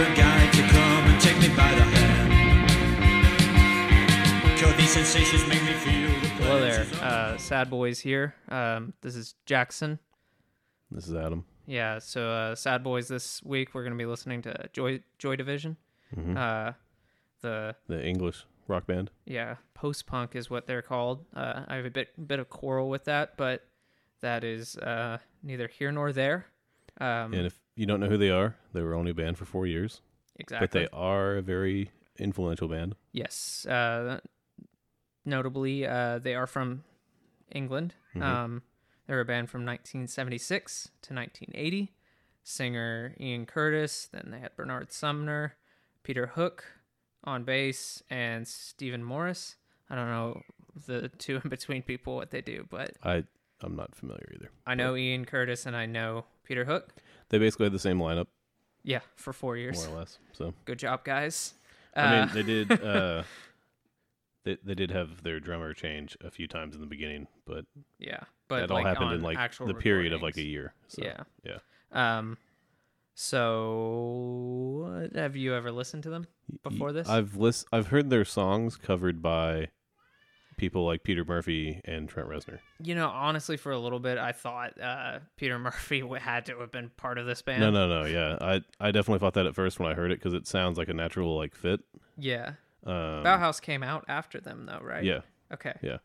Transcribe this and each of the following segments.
a guy to come and take me by the hand. Cure these sensations, make me feel the Hello there, uh, Sad Boys here. Um, this is Jackson. This is Adam. Yeah, so uh, Sad Boys this week we're gonna be listening to Joy Joy Division. Mhm. Uh, the the English rock band. yeah post punk is what they're called. Uh, I have a bit bit of quarrel with that, but that is uh, neither here nor there. Um, And if you don't know who they are, they were only a band for four years, exactly. but they are a very influential band. Yes. Uh, notably, uh, they are from England. Mhm. Um, they're a band from 1976 to 1980. Singer Ian Curtis. Then they had Bernard Sumner, Peter Hook on bass, and Stephen Morris. I don't know the two in between people what they do, but I I'm not familiar either. I know Ian Curtis and I know Peter Hook. They basically had the same lineup, Yeah, for four years. more or less. So Good job, guys. I Uh, mean, they did. Uh, they they did have their drummer change a few times in the beginning, but, yeah, but that all happened in like the period of like a year. So, Yeah. yeah. Um, so have you ever listened to them before this? I've list I've heard their songs covered by people like Peter Murphy and Trent Reznor. you know, honestly, for a little bit, I thought uh, Peter Murphy had to have been part of this band. No, no, no. Yeah, I I definitely thought that at first when I heard it because it sounds like a natural like fit. Yeah, Um, Bauhaus came out after them, though, right? Yeah, Okay. yeah.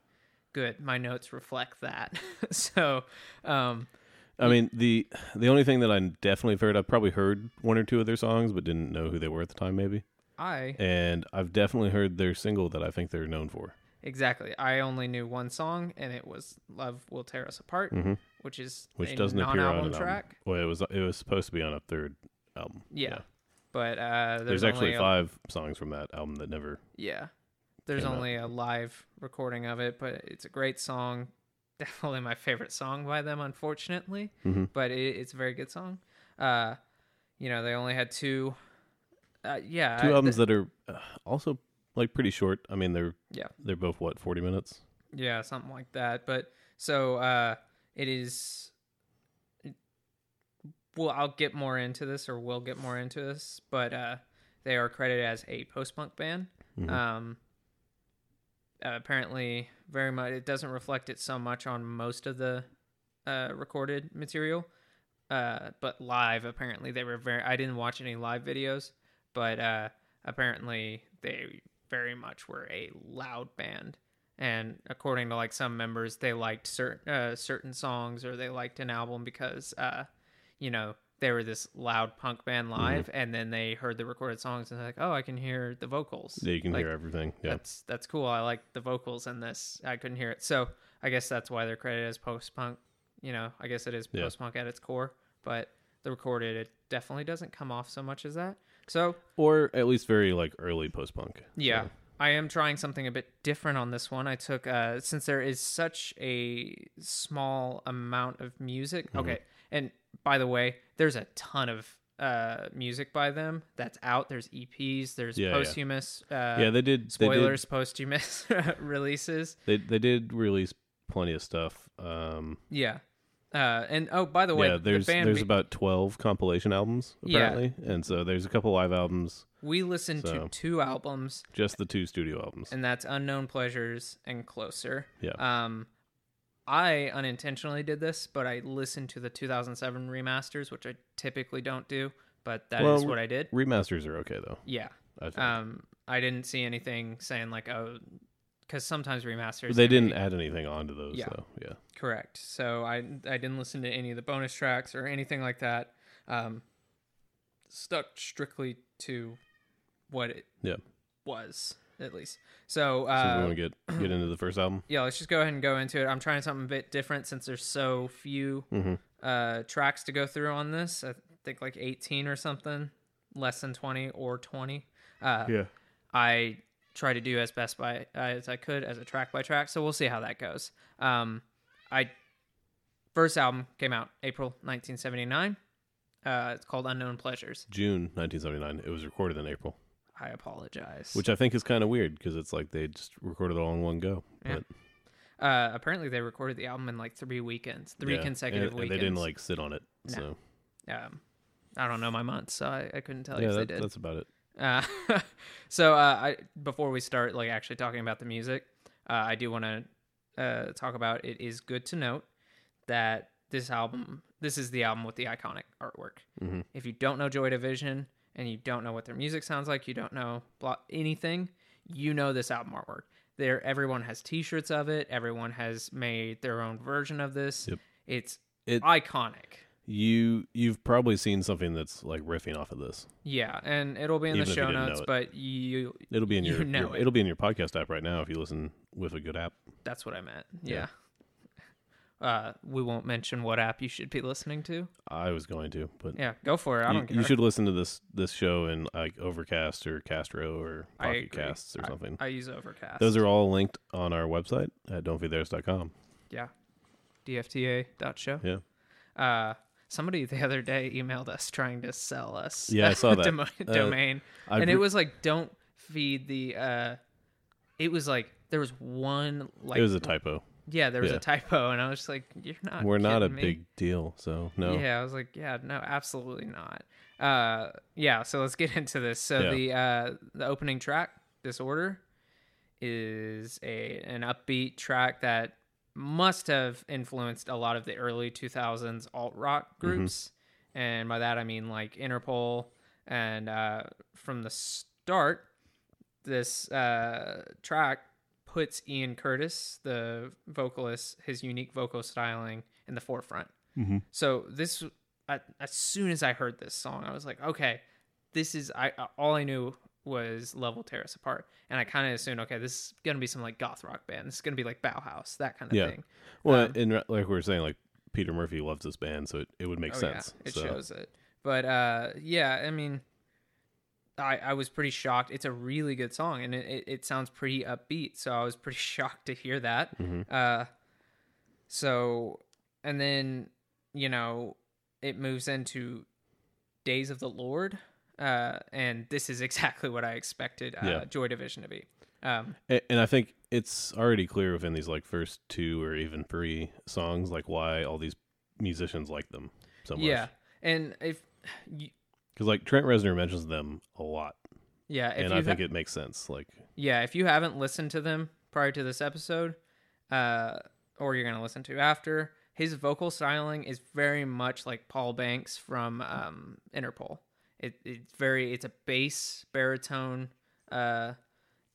Good. My notes reflect that. so, um, I mean the the only thing that I definitely have heard I've probably heard one or two of their songs but didn't know who they were at the time maybe. I And I've definitely heard their single that I think they're known for. Exactly. I only knew one song, and it was "Love Will Tear Us Apart," hmm which is Which doesn't appear on an track. album. Well, it was it was supposed to be on a third album. Yeah. But uh, There's, there's, actually a- five songs from that album that never. Yeah. There's came out. only a live recording of it, but it's a great song. Definitely my favorite song by them, unfortunately, Mhm. but it, it's a very good song. Uh, you know, they only had two. Uh, yeah, Two I- albums th- that are uh, also like pretty short. I mean, they're Yeah. they're both what forty minutes. yeah, something like that. But so uh, it is. Well, I'll get more into this, or we'll get more into this, but uh, they are credited as a post punk band. Mhm. Um, uh, apparently, very much it doesn't reflect it so much on most of the uh, recorded material, uh, but live apparently they were very. I didn't watch any live videos, but uh, apparently they very much were a loud band. And according to like some members, they liked certain uh, certain songs or they liked an album because, uh, you know, they were this loud punk band live, and then they heard the recorded songs and they're like, "Oh, I can hear the vocals." Yeah, you can Like, hear everything. Yeah, that's that's cool. I like the vocals in this. I couldn't hear it, so I guess that's why they're credited as post punk. You know, I guess it is post punk at its core, but the recorded it definitely doesn't come off so much as that. So or at least very like early post punk. yeah, I am trying something a bit different on this one. I took uh since there is such a small amount of music. Mm-hmm. Okay, and by the way, there's a ton of uh music by them that's out. There's EPs. There's Yeah, yeah. posthumous. Uh, yeah, they did. spoilers posthumous releases They they they did release plenty of stuff. Um, yeah uh and oh by the way yeah, there's the there's about twelve compilation albums Yeah. apparently, and so there's a couple live albums, we listened so- to two albums just the two studio albums. and that's unknown pleasures and closer Yeah. um i unintentionally did this but i listened to the 2007 remasters which i typically don't do but that is Well, what i did Remasters are okay though. yeah I um i didn't see anything saying like oh because sometimes remasters they didn't add anything onto those Yeah. though. Yeah, Correct. So I I didn't listen to any of the bonus tracks or anything like that. Um, stuck strictly to what it yeah. was at least. So, So we uh, want to get get into the first album. yeah, let's just go ahead and go into it. I'm trying something a bit different since there's so few hmm uh, tracks to go through on this. I think like 18 or something, less than 20 or 20. Uh, Yeah. I try to do as best by as I could as a track by track. So we'll see how that goes. Um, I first album came out April 1979. Uh, it's called Unknown Pleasures. June 1979. It was recorded in April, I apologize. which I think is kind of weird because it's like they just recorded it all in one go. Yeah. But uh, apparently they recorded the album in like three weekends, three yeah, consecutive and, and weekends. they didn't like sit on it. No. So Um, I don't know my months, so I, I couldn't tell you yeah, they that, did. that's about it. Uh, so uh, I before we start like actually talking about the music, uh, I do want to uh, talk about. It is good to note that this album, this is the album with the iconic artwork. Mhm. If you don't know Joy Division and you don't know what their music sounds like, you don't know anything, you know this album artwork. There, everyone has T-shirts of it. Everyone has made their own version of this. Yep. It's It- iconic. You you've probably seen something that's like riffing off of this. Yeah, and it'll be in Even the show notes, it. but you It'll be in You your, know your it. it'll be in your podcast app right now if you listen with a good app. That's what I meant. Yeah. Yeah. Uh, we won't mention what app you should be listening to. I was going to, but Yeah, go for it. I you, don't care. you should listen to this this show in like Overcast or Castro or Pocket. Casts or I- something. I use Overcast. Those are all linked on our website at don'tfeedtheirs.com. yeah. DFTA.show. Yeah. Uh, somebody the other day emailed us trying to sell us. Yeah, I saw that. demo- Uh, domain, I and it was like, don't feed the. Uh, it was like there was one like it was a typo. yeah there was yeah. a typo, and I was just like, you're not. We're not a me. big deal, so no. Yeah, I was like, yeah, no, absolutely not. Uh, yeah, so let's get into this. So Yeah. the uh, the opening track, "Disorder," is a an upbeat track that must have influenced a lot of the early 2000s alt rock groups, and by that I mean like Interpol. And uh, from the start, this uh, track puts Ian Curtis, the vocalist, his unique vocal styling in the forefront. Mhm. So this, as soon as I heard this song, I was like, okay, this is. I all I knew was Love Will Tear Us Apart," and I kind of assumed, okay, this is gonna be some like goth rock band. This is gonna be like Bauhaus, that kind of Yeah. thing. Well, Um, and like we were saying, like Peter Murphy loves this band, so it, it would make Oh, sense. Yeah, it so, shows it. But uh, yeah, I mean, I I was pretty shocked. It's a really good song, and it, it, sounds pretty upbeat. So I was pretty shocked to hear that. Mhm. Uh, so and then you know it moves into Days of the Lord, uh, and this is exactly what I expected uh, Yeah. Joy Division to be. Um, A- And I think it's already clear within these like first two or even three songs, like why all these musicians like them so much. yeah, and if because like Trent Reznor mentions them a lot, yeah, if and I think ha- it makes sense. Like, Yeah, if you haven't listened to them prior to this episode, uh, or you're gonna listen to after, his vocal styling is very much like Paul Banks from um, Interpol. It, it's very it's a bass baritone, uh,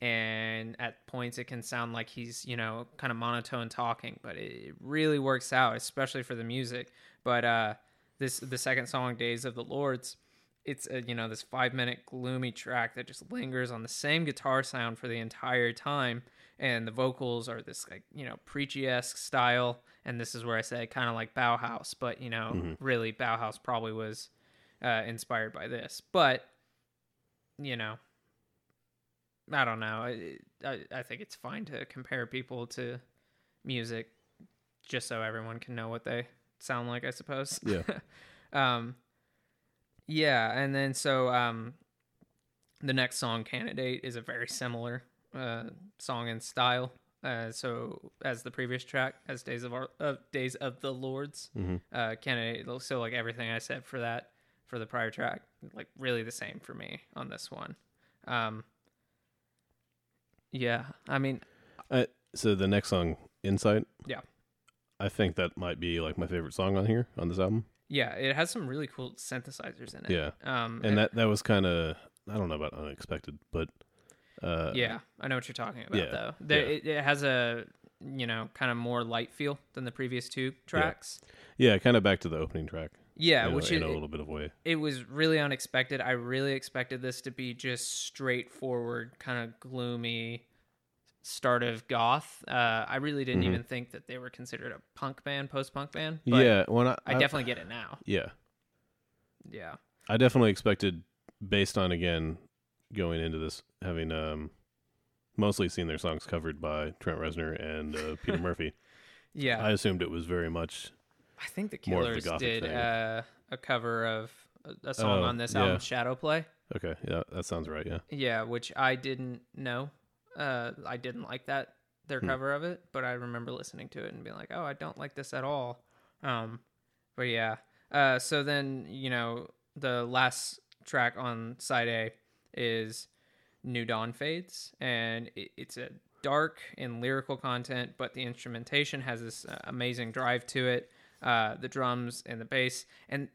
and at points it can sound like he's you know kind of monotone talking, but it really works out, especially for the music. But uh, this the second song, "Days of the Lords." it's a, you know this five minute gloomy track that just lingers on the same guitar sound for the entire time and the vocals are this like you know preachy-esque style and this is where i say kind of like bauhaus but you know really bauhaus probably was uh, inspired by this but you know i don't know I, I, I think it's fine to compare people to music just so everyone can know what they sound like i suppose Yeah. um yeah, and then so um the next song candidate is a very similar uh song in style. Uh so as the previous track as Days of Our uh, Days of the Lords Mhm. uh candidate so like everything I said for that for the prior track like really the same for me on this one. Um yeah, I mean uh, so the next song, Insight. Yeah. I think that might be like my favorite song on here on this album. yeah, it has some really cool synthesizers in it. Yeah. Um And that that was kind of I don't know about unexpected, but uh, yeah, I know what you're talking about yeah, though. There, yeah. it, it has a you know kind of more light feel than the previous two tracks. yeah, kind of back to the opening track. Yeah, in a- which in it, a little bit of way. it was really unexpected. I really expected this to be just straightforward, kind of gloomy start of goth. Uh, I really didn't Mhm. even think that they were considered a punk band, post punk band. But yeah, when I, I definitely get it now. yeah, Yeah, I definitely expected based on again going into this having um mostly seen their songs covered by Trent Reznor and uh, Peter Murphy. yeah. I assumed it was very much I think the of the Killers did uh, a cover of a, song Oh, on this yeah. album, Shadow Play. okay. Yeah, that sounds right. Yeah, Yeah, which I didn't know. Uh, I didn't like that their Hmm. cover of it, but I remember listening to it and being like, "Oh, I don't like this at all." Um, but yeah. Uh, so then you know the last track on side A is New Dawn Fades, and it, it's a dark and lyrical content, but the instrumentation has this uh, amazing drive to it. Uh, the drums and the bass, and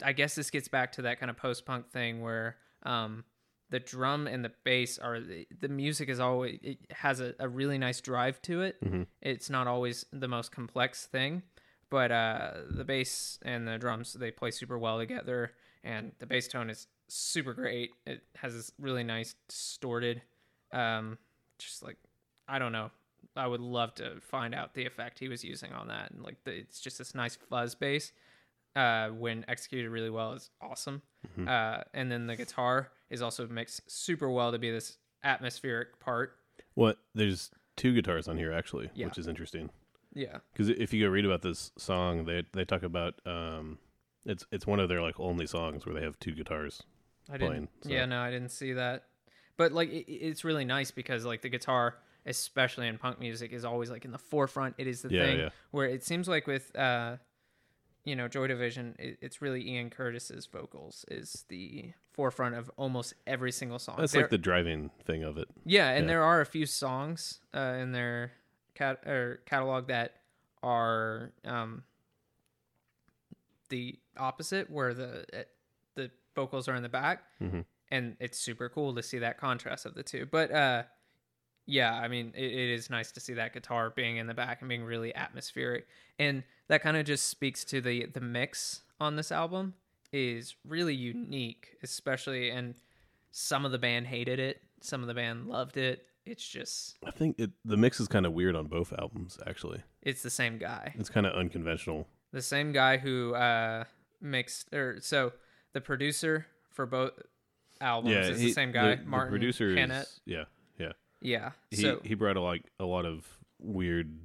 I guess this gets back to that kind of post punk thing where um, the drum and the bass are the, the music is always it has a, a really nice drive to it. It's not always the most complex thing, but uh, the bass and the drums they play super well together, and the bass tone is super great. It has this really nice distorted, um, just like I don't know. I would love to find out the effect he was using on that, and like the, it's just this nice fuzz bass uh, when executed really well is awesome. Uh, and then the guitar is also mixed super well to be this atmospheric part. What? There's two guitars on here actually, Yeah. which is interesting. Yeah, Because if you go read about this song, they they talk about um, it's it's one of their like only songs where they have two guitars. I didn't. Playing, so- Yeah, no, I didn't see that. But like, it, it's really nice because like the guitar, especially in punk music, is always like in the forefront. It is the Yeah, thing yeah. where it seems like with uh, you know, Joy Division, it, it's really Ian Curtis's vocals is the forefront of almost every single song. That's There- like the driving thing of it. Yeah, and Yeah. there are a few songs uh, in their cat or catalog that are um, the opposite, where the uh, the vocals are in the back, Mhm. and it's super cool to see that contrast of the two. But uh, yeah, I mean, it, it is nice to see that guitar being in the back and being really atmospheric, and that kind of just speaks to the the mix on this album is really unique, especially and some of the band hated it, some of the band loved it. It's just I think it the mix is kind of weird on both albums. Actually, it's the same guy. it's kind of unconventional. The same guy who uh mixed or so the producer for both albums yeah, is he- the same guy, The, the Martin producer Hannett. is yeah, yeah. He so he brought a, like a lot of weird,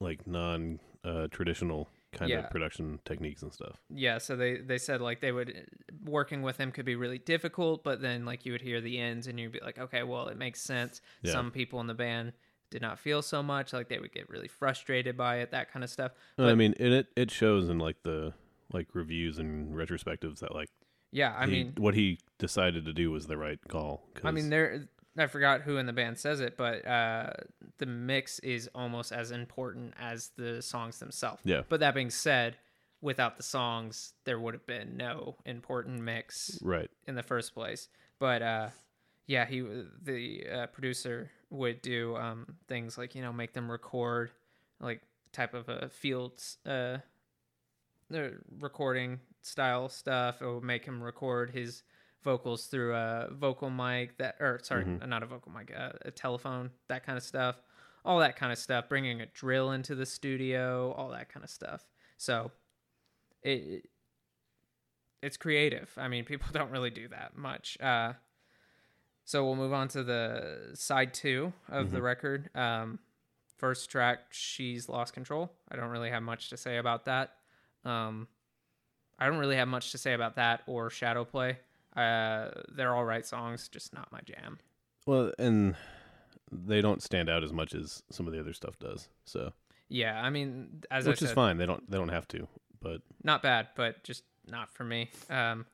like non uh, traditional kind Yeah. of production techniques and stuff. yeah, so they they said like they would working with him could be really difficult, but then like you would hear the ends and you'd be like, okay, well it makes sense. Yeah. Some people in the band did not feel so much, like they would get really frustrated by it, that kind of stuff. No, I mean, and it it shows in like the like reviews and retrospectives that like Yeah, I he- mean, what he decided to do was the right call. I mean, there. I forgot who in the band says it, but uh, the mix is almost as important as the songs themselves. Yeah. But that being said, without the songs, there would have been no important mix right. in the first place. But uh, yeah, he the uh, producer would do um, things like you know make them record like type of a fields uh, recording style stuff. It would make him record his vocals through a vocal mic that or sorry, not a vocal mic, uh, a telephone, that kind of stuff. All that kind of stuff, bringing a drill into the studio, all that kind of stuff. So it it's creative. I mean, people don't really do that much. Uh, so we'll move on to the side two of the record. Um, first track, "She's Lost Control." I don't really have much to say about that. Um, I don't really have much to say about that or Shadow Play. Uh, they're all right songs, just not my jam. Well, and they don't stand out as much as some of the other stuff does. So, Yeah, I mean, as which I is said, fine. They don't they don't have to. But not bad, but just not for me. Um,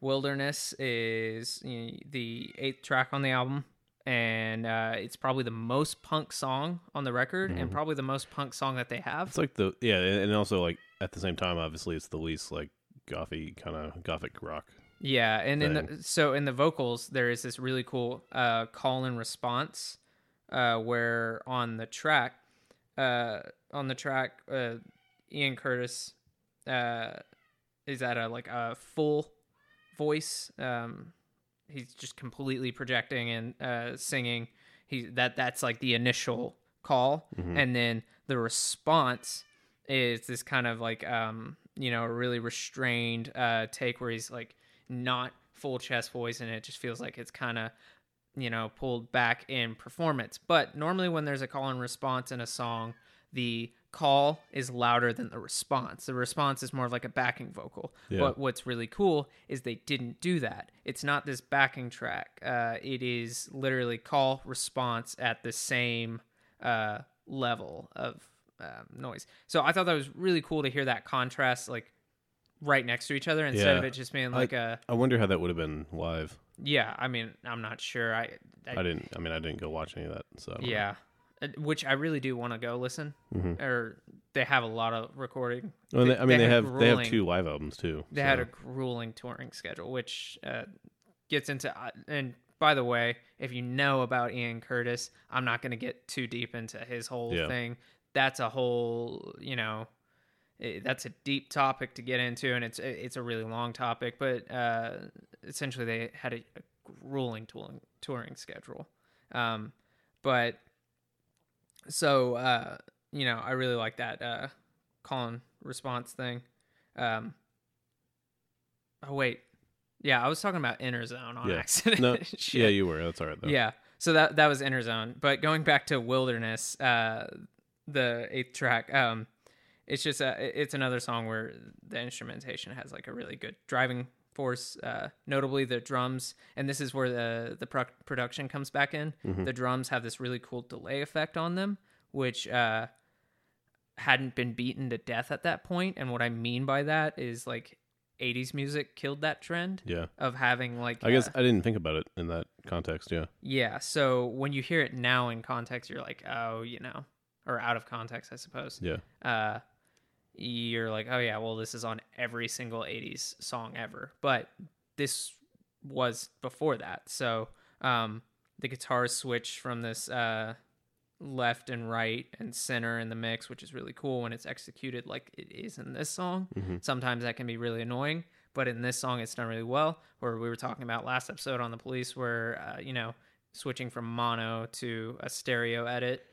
Wilderness is you know, the eighth track on the album, and uh, it's probably the most punk song on the record, and probably the most punk song that they have. it's like the yeah, and and also like at the same time, obviously, it's the least like gothy kind of gothic rock. Yeah, and in the, so in the vocals there is this really cool uh, call and response, uh, where on the track, uh, on the track, uh, Ian Curtis uh, is at a like a full voice. Um, he's just completely projecting and uh, singing. He that that's like the initial call, and then the response is this kind of like um you know a really restrained uh take where he's like not full chest voice and it just feels like it's kind of you know pulled back in performance. But normally when there's a call and response in a song the call is louder than the response. The response is more of like a backing vocal. Yeah. but what's really cool is they didn't do that. It's not this backing track. Uh, it is literally call response at the same uh, level of um, noise. So i thought that was really cool to hear that contrast like right next to each other instead of it just being like a I wonder how that would have been live. yeah. I mean, I'm not sure. I, I, I didn't. I mean, I didn't go watch any of that. So I don't know. yeah, Uh, which I really do want to go listen. Mhm. Or they have a lot of recording. Well, They- I mean, they had have they have grueling- two live albums too. They had so- a grueling touring schedule, which uh, gets into. uh, And by the way, if you know about Ian Curtis, I'm not going to get too deep into his whole Yeah. thing. That's a whole, you know, i that's a deep topic to get into, and it's it's a really long topic. But uh, essentially, they had a, a grueling touring touring schedule. Um, but so uh, you know, I really like that uh, call and response thing. Um, oh wait, yeah, I was talking about Inner Zone on Yeah. accident. No, yeah, you were. That's all right though. Yeah. So that that was Inner Zone. But going back to Wilderness, uh, the eighth track, um, it's just a, it's another song where the instrumentation has like a really good driving force. Uh, notably the drums, and this is where the the pro- production comes back in. Mm-hmm. The drums have this really cool delay effect on them, which uh, hadn't been beaten to death at that point. And what I mean by that is like. 80s music killed that trend Yeah. of having like I guess uh, I didn't think about it in that context. Yeah. yeah. So when you hear it now in context, you're like, oh, you know, or out of context, I suppose. Yeah. Uh, you're like, oh yeah, well, this is on every single '80s song ever. But this was before that, so um, the guitars switch from this uh, left and right and center in the mix, which is really cool when it's executed like it is in this song. Sometimes that can be really annoying, but in this song, it's done really well. Where we were talking about last episode on the police, where uh, you know switching from mono to a stereo edit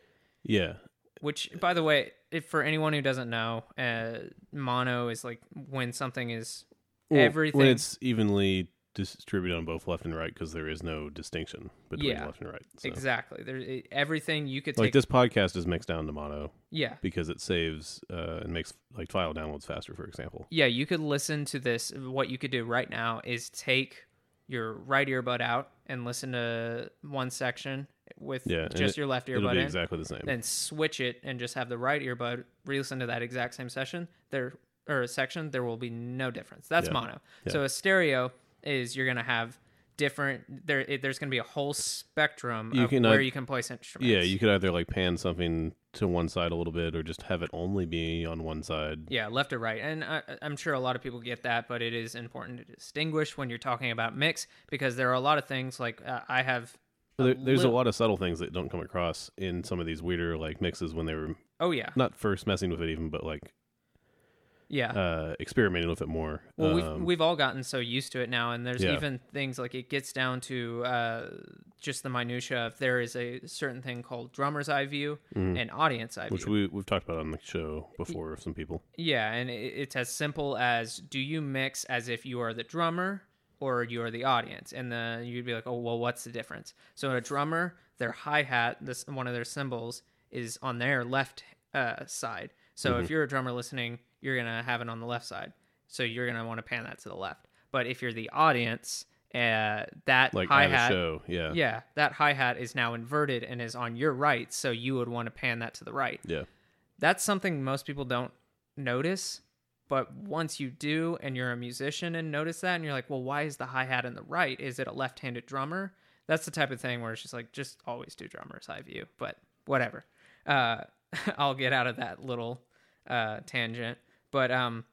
Yeah. which by the way if for anyone who doesn't know uh, mono is like when something is Well, everything when it's evenly distributed on both left and right because there is no distinction between Yeah. left and right. So. exactly there everything you could Like this podcast is mixed down to mono yeah because it saves uh, and makes like file downloads faster, for example. yeah you could listen to this what you could do right now is take your right earbud out and listen to one section with Yeah, just your left earbud in exactly the same. then switch it and just have the right earbud re-listen to that exact same session there or a section there will be no difference that's Yeah. mono Yeah. so a stereo is you're gonna have different there it, there's gonna be a whole spectrum You of can, where uh, you can place instruments yeah, you could either like pan something to one side a little bit or just have it only be on one side. yeah left or right and I, i'm sure a lot of people get that but it is important to distinguish when you're talking about mix because there are a lot of things like uh, i have But there, there's little- a lot of subtle things that don't come across in some of these weirder like mixes when they were oh yeah not first messing with it even, but like yeah uh, experimenting with it more. Well, we've Um, we've all gotten so used to it now, and there's Yeah. even things like it gets down to uh, just the minutia. Of there is a certain thing called drummer's eye view and audience eye Mm-hmm. which we we've talked about on the show before with some people. yeah, and it, it's as simple as do you mix as if you are the drummer or you are the audience, and then you'd be like, oh well, what's the difference? So a drummer, their hi hat, this one of their cymbals is on their left uh, side. So Mm-hmm. if you're a drummer listening, you're gonna have it on the left side. So you're gonna want to pan that to the left. But if you're the audience, uh, that Like hi hat, show, yeah, yeah, that hi hat is now inverted and is on your right. So you would want to pan that to the right. yeah. That's something most people don't notice. But once you do, and you're a musician and notice that, and you're like, well, why is the hi hat in the right? Is it a left handed drummer? That's the type of thing where it's just like, just always do drummer's eye view. But whatever. Uh, I'll get out of that little uh, tangent. But um,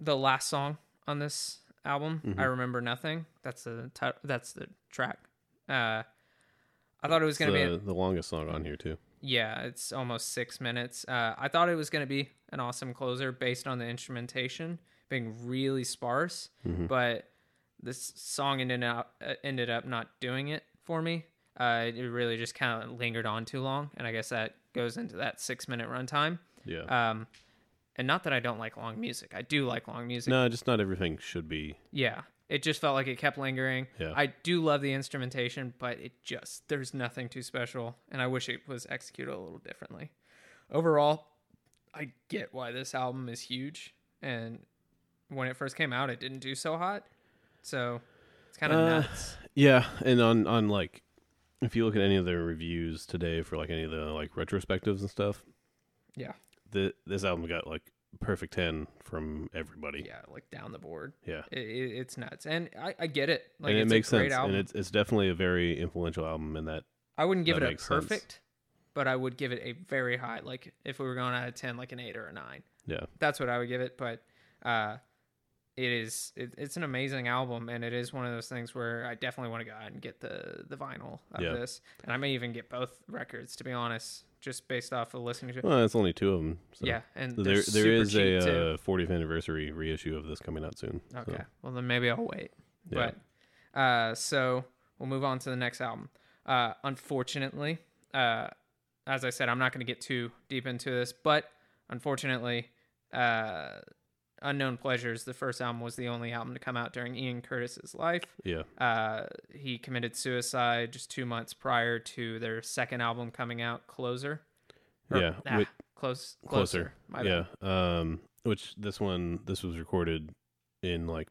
the last song on this album, I remember nothing. That's the ti- that's the track. Uh, I thought it was gonna be the, the longest song on here too. yeah, it's almost six minutes. Uh, I thought it was going to be an awesome closer based on the instrumentation being really sparse, but this song ended up uh, ended up not doing it for me. Uh, it really just kind of lingered on too long, and I guess that goes into that six minute runtime. Yeah. Um, and not that I don't like long music, I do like long music. no, just not everything should be. Yeah. It just felt like it kept lingering. Yeah. I do love the instrumentation, but it just there's nothing too special and I wish it was executed a little differently. Overall, I get why this album is huge and when it first came out it didn't do so hot. So it's kind of Uh, nuts. Yeah, and on on like, if you look at any of the reviews today for like any of the like retrospectives and stuff, Yeah. the this album got like perfect ten from everybody. yeah, like down the board. Yeah. It, it, it's nuts, and I, I get it. Like and it it's makes a great sense, album. and it's it's definitely a very influential album in that. I wouldn't give that it a perfect sense. But I would give it a very high. Like if we were going out of ten, like an eight or a nine. Yeah, That's what I would give it. But uh, it is it, it's an amazing album, and it is one of those things where I definitely want to go out and get the the vinyl of Yeah. this, and I may even get both records to be honest, just based off of listening to. well, it's only two of them. So. yeah, and there there is a uh, 40th anniversary reissue of this coming out soon. so, Okay. Well, then maybe I'll wait. Yeah. But uh, so we'll move on to the next album. Uh, unfortunately, uh, as I said, I'm not going to get too deep into this, but unfortunately, uh, Unknown Pleasures, the first album, was the only album to come out during Ian Curtis's life. yeah, Uh, he committed suicide just two months prior to their second album coming out, Closer. Or, yeah. ah, Wait, close, closer. Bad. yeah. Um, which this one this was recorded in like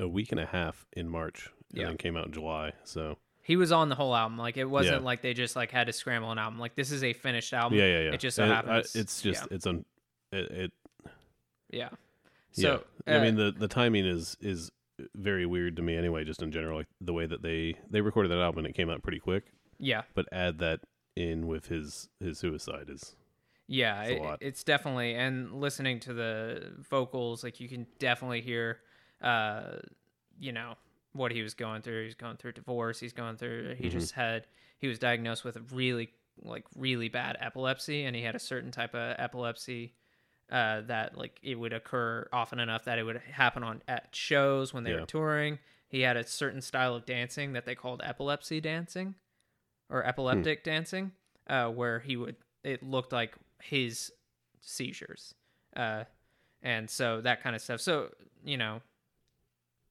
a week and a half in March, and Yeah. then came out in July. So He was on the whole album. Like it wasn't Yeah. like they just like had to scramble an album. Like this is a finished album. yeah, yeah, yeah. It just so And happens. it's just it's on. It, it yeah. yeah. So I uh, mean the the timing is is very weird to me anyway. Just in general, like the way that they they recorded that album, and it came out pretty quick. yeah, But add that in with his his suicide is yeah. It's a it- lot. it's definitely and listening to the vocals, like you can definitely hear, uh, you know what he was going through. He's going through divorce. He's going through. He Mm-hmm. just had. He was diagnosed with a really like really bad epilepsy, and he had a certain type of epilepsy. Uh, that like it would occur often enough that it would happen on at shows when they Yeah. were touring. He had a certain style of dancing that they called epilepsy dancing, or epileptic dancing, uh, where he would it looked like his seizures, uh, and so that kind of stuff. So you know,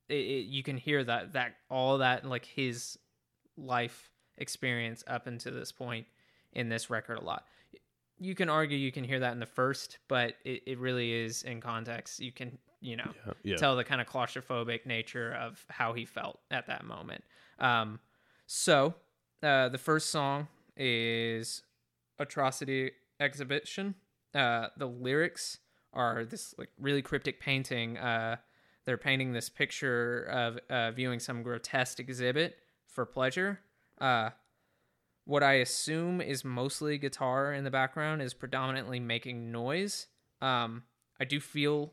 it, it, you can hear that that all that like his life experience up until this point in this record a lot. You can argue you can hear that in the first, but it, it really is in context. You can you know yeah, yeah. tell the kind of claustrophobic nature of how he felt at that moment. Um, so uh, the first song is "Atrocity Exhibition." Uh, the lyrics are this like really cryptic painting. Uh, they're painting this picture of uh, viewing some grotesque exhibit for pleasure. Uh, what I assume is mostly guitar in the background is predominantly making noise. Um, I do feel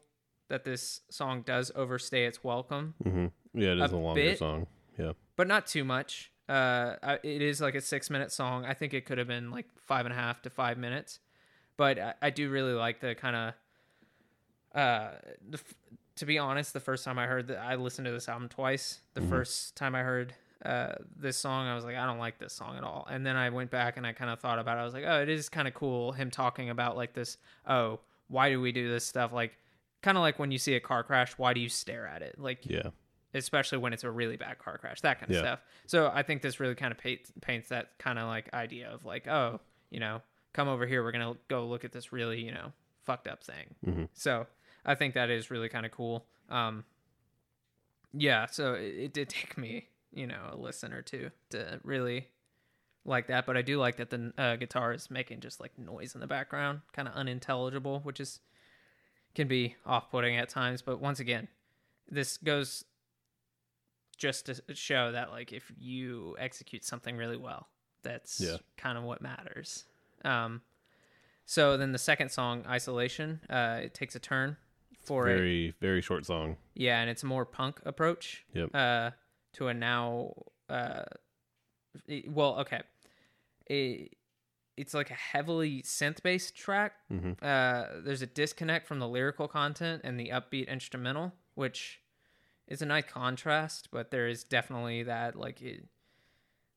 that this song does overstay its welcome, hmm Yeah, it is a a, longer bit. song. Yeah, but not too much. Uh, it is like a six minute song. I think it could have been like five and a half to five minutes, but I, I do really like the kind of. Uh, the, to be honest, the first time I heard that, I listened to this album twice. The first time I heard uh this song, I was like, I don't like this song at all. And then I went back and I kind of thought about it. I was like, oh, it is kind of cool him talking about like this. Oh, why do we do this stuff? Like, kind of like when you see a car crash, why do you stare at it? Like, yeah, especially when it's a really bad car crash, that kind of Yeah. stuff. So I think this really kind of paints, paints that kind of like idea of like, oh, you know, come over here, we're gonna go look at this really, you know, fucked up thing. Mhm. So I think that is really kind of cool. Um, yeah, so it, it did take me, you know, a listen or two to really like that, but I do like that the uh, guitar is making just like noise in the background, kind of unintelligible, which is can be off-putting at times. But once again, this goes just to show that like if you execute something really well, that's Yeah. kind of what matters. Um, so then the second song, "Isolation," uh, it takes a turn for very very short song. yeah, and it's a more punk approach. Yep. Uh, to a now, uh, it- well, okay, it, it's like a heavily synth-based track. hmm Uh, there's a disconnect from the lyrical content and the upbeat instrumental, which is a nice contrast. But there is definitely that, like, it,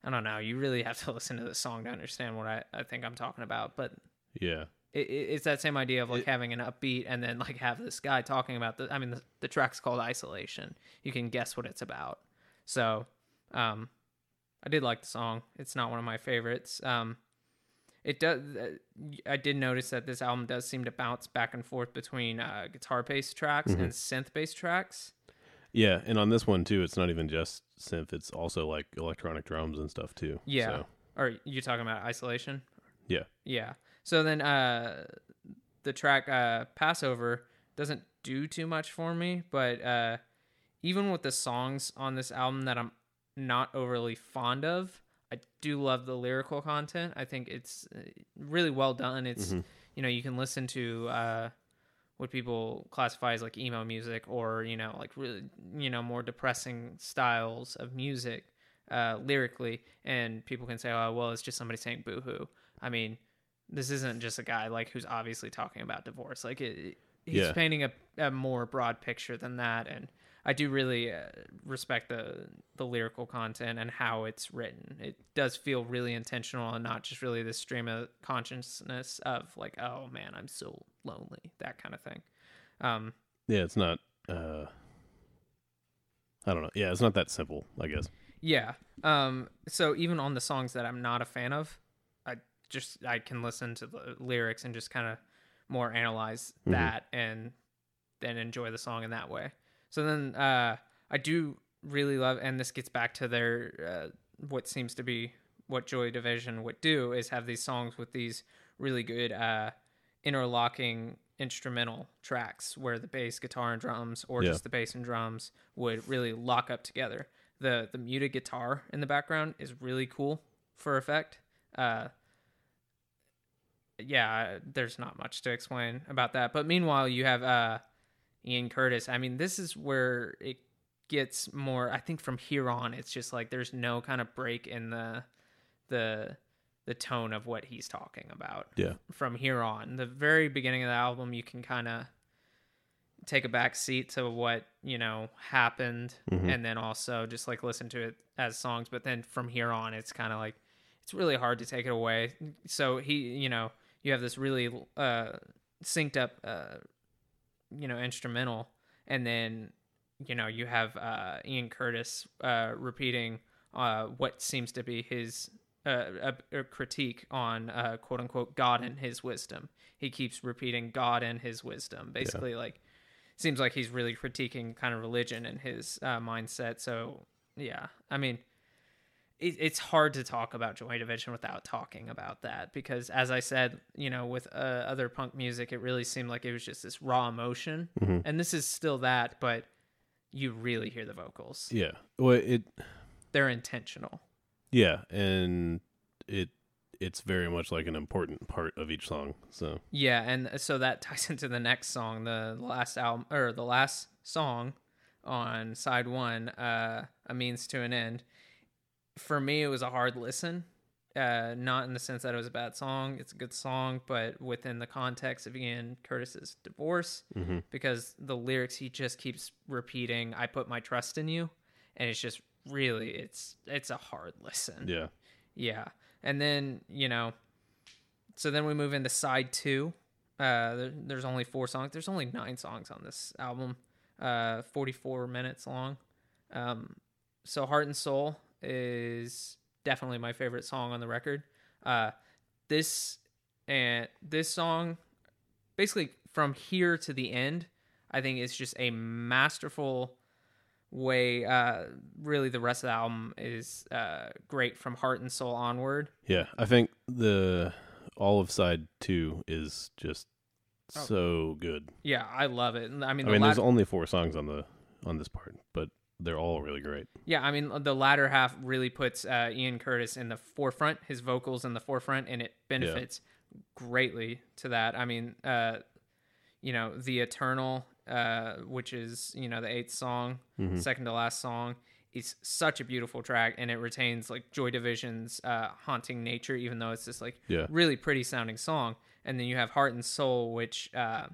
I don't know. You really have to listen to the song to understand what I, I think I'm talking about. But Yeah, it, it, it's that same idea of like It- having an upbeat and then like have this guy talking about the i mean the, the track's called isolation. You can guess what it's about. So um i did like the song. It's not one of my favorites. Um it does uh, i did notice that this album does seem to bounce back and forth between uh, guitar based tracks Mm-hmm. and synth based tracks. Yeah, and on this one too, it's not even just synth; it's also like electronic drums and stuff too. yeah. So, or you talking about isolation? Yeah, Yeah. So then uh the track uh Passover doesn't do too much for me. But uh, even with the songs on this album that I'm not overly fond of, I do love the lyrical content. I think it's uh, really well done. It's you know you can listen to uh, what people classify as like emo music or you know like really you know more depressing styles of music uh, lyrically, and people can say, oh well, it's just somebody saying boohoo. I mean, this isn't just a guy like who's obviously talking about divorce. Like it, it- he's Yeah. painting a, a more broad picture than that, and I do really uh, respect the the lyrical content and how it's written. It does feel really intentional and not just really this stream of consciousness of like, oh man, I'm so lonely, that kind of thing. Um, Yeah, it's not. uh I don't know. Yeah, it's not that simple. I guess. Yeah. Um so even on the songs that I'm not a fan of, just I can listen to the lyrics and just kind of more analyze that and then enjoy the song in that way. So then uh I do really love and this gets back to their uh, what seems to be what Joy Division would do is have these songs with these really good uh interlocking instrumental tracks where the bass, guitar, and drums, or Yeah. just the bass and drums, would really lock up together. the The muted guitar in the background is really cool for effect. Uh, yeah, there's not much to explain about that. But meanwhile, you have uh, Ian Curtis. I mean, this is where it gets more. I think from here on, it's just like there's no kind of break in the the the tone of what he's talking about Yeah. from here on. The very beginning of the album, you can kind of take a back seat to what you know happened, and then also just like listen to it as songs. But then from here on, it's kind of like it's really hard to take it away. So he, you know, you have this really uh, synced up, uh, you know, instrumental, and then you know you have uh, Ian Curtis uh, repeating uh, what seems to be his uh, a, a critique on uh, quote unquote God and His wisdom. He keeps repeating God and His wisdom, basically like seems like he's really critiquing kind of religion and his uh, mindset. So yeah, I mean, it's hard to talk about Joy Division without talking about that because, as I said, you know, with uh, other punk music, it really seemed like it was just this raw emotion, and this is still that, but you really hear the vocals. Yeah. Well, it. They're intentional. Yeah, and it it's very much like an important part of each song. So Yeah, and so that ties into the next song, the last album or the last song on side one, uh, "A Means to an End." For me, it was a hard listen. Uh, not in the sense that it was a bad song; it's a good song, but within the context of Ian Curtis's divorce, because the lyrics he just keeps repeating, "I put my trust in you," and it's just really, it's it's a hard listen. yeah, Yeah. And then, you know, so then we move into side two. Uh, there, there's only four songs. There's only nine songs on this album, uh, 44 minutes long. Um, so Heart and Soul is definitely my favorite song on the record. Uh, this and this song, basically from here to the end, I think it's just a masterful way. Uh, really, the rest of the album is uh, great from Heart and Soul onward. yeah. I think the all of side two is just Oh. so good. Yeah, I love it. I mean, I mean, there's only four songs on the on this part, but they're all really great. yeah, I mean, the latter half really puts uh, Ian Curtis in the forefront, his vocals in the forefront, and it benefits greatly to that. I mean, uh, you know, the Eternal, uh, which is you know the eighth song, Mm-hmm. second to last song. is such a beautiful track, and it retains like Joy Division's uh, haunting nature, even though it's this like Yeah. really pretty sounding song. And then you have Heart and Soul, which uh,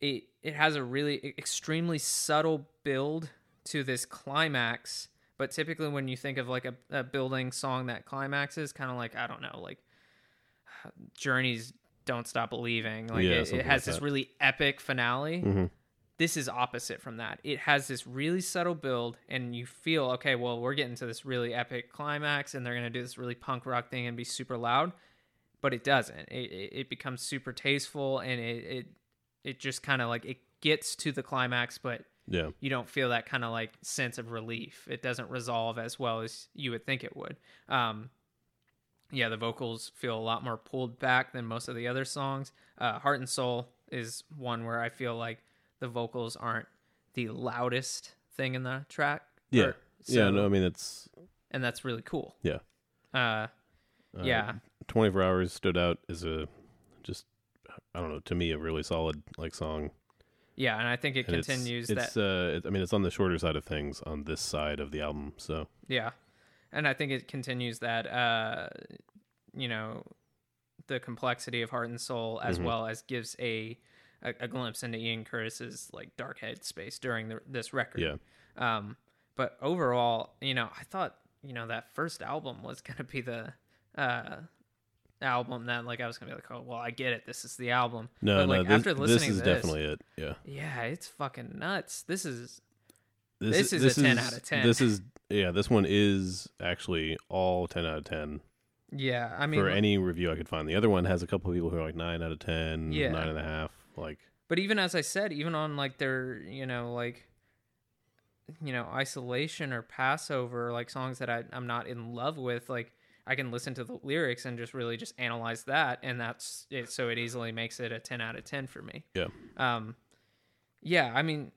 it it has a really extremely subtle build to this climax. But typically, when you think of like a, a building song that climaxes, kind of like I don't know, like Journey's "Don't Stop Believing," like Yeah, it, it has like this that. really epic finale Mhm. this is opposite from that. It has this really subtle build, and you feel okay. Well, we're getting to this really epic climax, and they're gonna do this really punk rock thing and be super loud, but it doesn't. It it, it becomes super tasteful, and it it it just kind of like it gets to the climax, but Yeah. you don't feel that kind of like sense of relief. It doesn't resolve as well as you would think it would. Um, yeah, the vocals feel a lot more pulled back than most of the other songs. Uh, Heart and Soul is one where I feel like the vocals aren't the loudest thing in the track. Yeah. Or- yeah, no, I mean it's and that's really cool. Yeah. Uh, uh, yeah. 24 hours stood out as a just I don't know, to me a really solid like song. Yeah, and I think it And continues it's, that. uh I mean it's on the shorter side of things on this side of the album, so Yeah, and I think it continues that. Uh, you know, the complexity of heart and soul, as Mhm. well as gives a, a a glimpse into Ian Curtis's like dark head space during the, this record. yeah. Um, but overall, you know, I thought you know that first album was gonna be the uh album that like I was gonna be like, oh well, I get it. This is the album. No, but, no, like this, after listening this is to this, definitely it. Yeah. yeah, it's fucking nuts. This is This, This is a 10 out of 10. This is yeah, this one is actually all 10 out of 10 yeah. I mean, for any review I could find. The other one has a couple of people who are like 9 out of 10, Yeah. nine and a half. Like, But even as I said, even on like their, you know, like, you know, isolation or Passover, like songs that I, I'm not in love with, like I can listen to the lyrics and just really just analyze that, and that's it. So it easily makes it a 10 out of 10 for me. yeah. Um, yeah, I mean,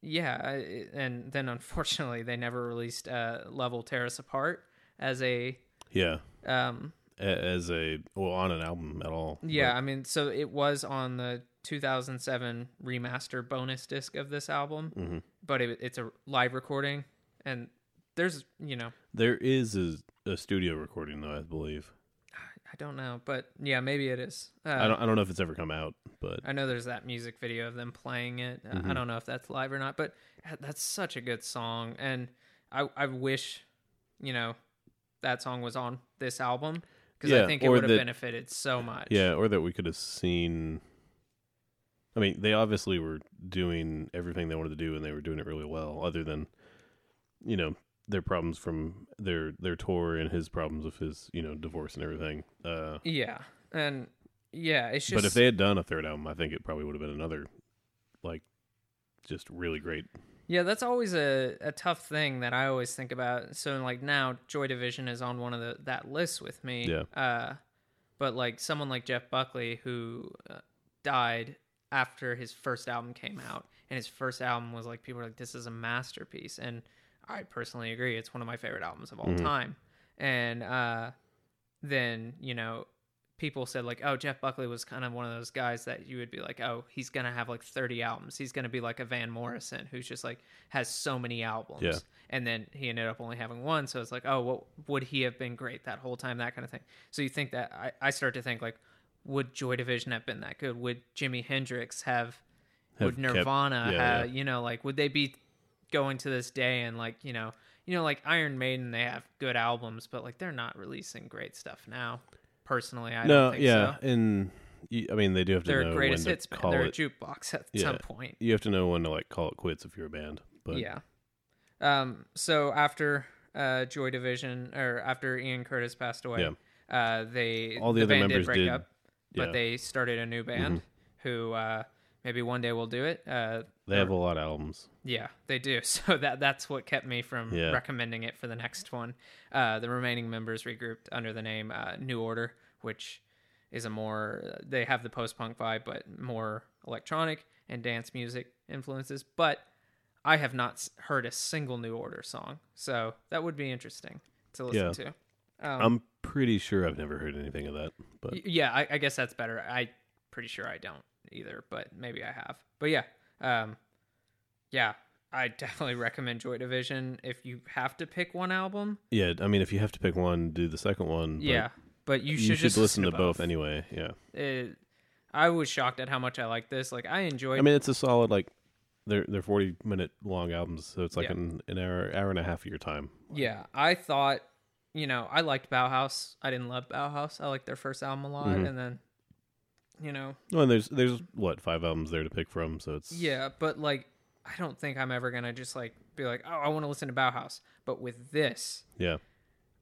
yeah, I- and then unfortunately they never released uh, "Love Will Tear Us Apart" as a Yeah. um As a, well, on an album at all. Yeah, I mean, so it was on the 2007 remaster bonus disc of this album, hmm but it, it's a live recording, and there's, you know, There is a, a studio recording, though, I believe. I don't know, but yeah, maybe it is. Uh, I don't I don't know if it's ever come out, but I know there's that music video of them playing it. Uh, I don't know if that's live or not, but that's such a good song, and I I wish, you know, that song was on this album because I think it would have benefited so much. yeah, or that we could have seen. I mean, they obviously were doing everything they wanted to do, and they were doing it really well. Other than, you know, their problems from their their tour and his problems with his you know divorce and everything. Uh, yeah, and yeah, it's just. but if they had done a third album, I think it probably would have been another, like, just really great. Yeah, that's always a, a tough thing that I always think about. So like now Joy Division is on one of the that list with me. Yeah. Uh but like someone like Jeff Buckley who uh, died after his first album came out and his first album was like people were like this is a masterpiece and I personally agree it's one of my favorite albums of all Mhm. time. And uh then, you know, people said like, "Oh, Jeff Buckley was kind of one of those guys that you would be like, oh, he's gonna have like 30 albums. He's gonna be like a Van Morrison who's just like has so many albums." Yeah. And then he ended up only having one, so it's like, oh, well, would he have been great that whole time? That kind of thing. So you think that I, I start to think like, would Joy Division have been that good? Would Jimi Hendrix have? Have would kept- Nirvana yeah, have? You know, like would they be going to this day and like you know, you know, like Iron Maiden, they have good albums, but like they're not releasing great stuff now. Personally, I no, don't think yeah, so. and I mean they do have to They're know greatest when hits call They're it. a jukebox at Yeah. some point. You have to know when to like call it quits if you're a band. But yeah. Um. So after uh, Joy Division, or after Ian Curtis passed away, uh, they All the other band members did break did- up, but yeah. Mm-hmm. they started a new band who uh, maybe one day we'll do it. Uh, they have a lot of albums. Yeah, they do. So that that's what kept me from Yeah. recommending it for the next one. Uh, the remaining members regrouped under the name uh, New Order, which is a more they have the post punk vibe, but more electronic and dance music influences. But I have not heard a single New Order song, so that would be interesting to listen Yeah. to. Um, I'm pretty sure I've never heard anything of that. But yeah, I, I guess that's better. I pretty sure I don't either, but maybe I have. But yeah, um, yeah, I definitely recommend Joy Division if you have to pick one album. yeah, I mean, if you have to pick one, do the second one. but yeah, but you you should, should, just listen to both anyway. Yeah, It, I was shocked at how much I like this. Like I enjoyed. I mean, it's a solid like they're they're 40 minute long albums, so it's like Yeah. an an hour hour and a half of your time. yeah, I thought, you know, I liked Bauhaus. I didn't love Bauhaus. I liked their first album a lot, Mhm. and then, you know, Well, and there's there's what five albums there to pick from, so it's Yeah, but like I don't think I'm ever gonna just like be like, oh, I want to listen to Bauhaus. But with this, yeah.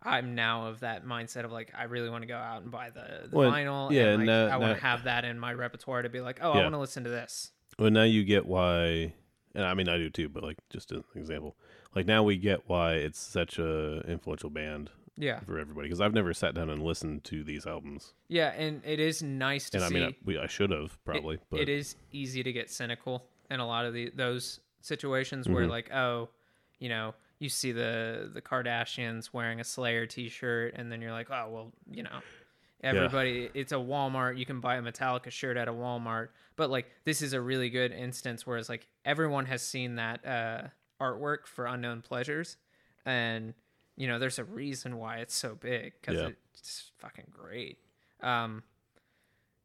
I'm now of that mindset of like I really want to go out and buy the, the Well, vinyl. yeah, and like, now- I want to have that in my repertoire to be like, oh, I want to listen to this. Well, now you get why, and I mean I do too, but like just an example, like now we get why it's such a influential band Yeah. for everybody because I've never sat down and listened to these albums, Yeah, and it is nice to and I see. mean I, we, I should have it- probably, but it is easy to get cynical in a lot of the those situations where Mhm. like oh you know you see the the kardashians wearing a slayer t-shirt and then you're like oh well you know everybody it's a walmart you can buy a metallica shirt at a walmart but like this is a really good instance where it's like everyone has seen that uh artwork for unknown pleasures and you know there's a reason why it's so big because Yeah. it's fucking great um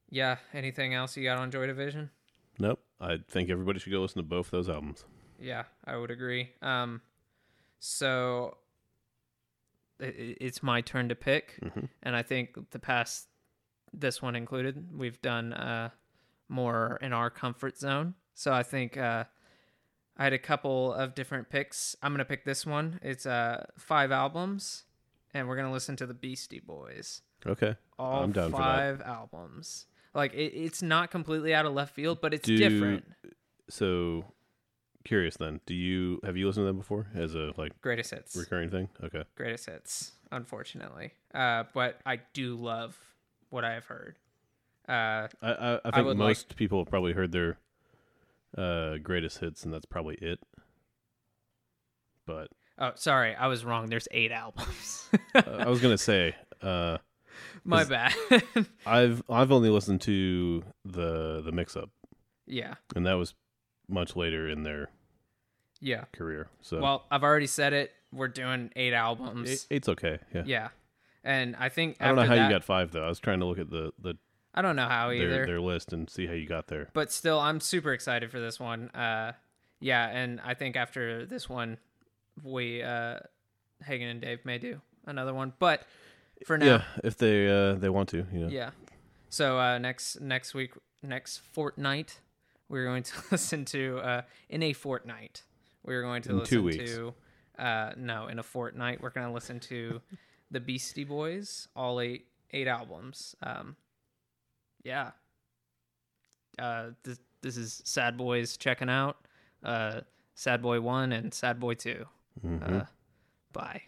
yeah anything else you got on joy division nope. I think everybody should go listen to both those albums. Yeah, I would agree. Um, so it's my turn to pick, Mhm. and I think the past, this one included, we've done uh more in our comfort zone. So I think uh, I had a couple of different picks. I'm gonna pick this one. It's uh five albums, and we're gonna listen to the Beastie Boys. Okay, All I'm down for that. five albums. Like it, it's not completely out of left field, but it's Do- different. so curious then. Do you have you listened to them before as a like Greatest hits. recurring thing? Okay, greatest hits, unfortunately. Uh, but I do love what I have heard. Uh, I I, I think would like- most people have probably heard their uh greatest hits, and that's probably it. But oh, sorry, I was wrong. There's eight albums. uh, I was gonna say, uh, My bad. I've I've only listened to the the mix up, yeah, and that was much later in their yeah. career. So Well, I've already said it. We're doing eight albums. eight, eight's okay. Yeah. yeah, and I think I don't know how that- you got five though. I was trying to look at the the I don't know how either. their, their list and see how you got there. but still i'm super excited for this one uh yeah and i think after this one we uh hagen and dave may do another one but for now Yeah, if they uh they want to, you know. yeah so uh next next week next fortnight we're going to listen to uh in a fortnight we're going to In listen two weeks. to uh no in a fortnight we're going to listen to the beastie boys all eight eight albums um yeah. Uh this this is sad boys checking out. Uh sad boy 1 and sad boy 2 Mhm. uh bye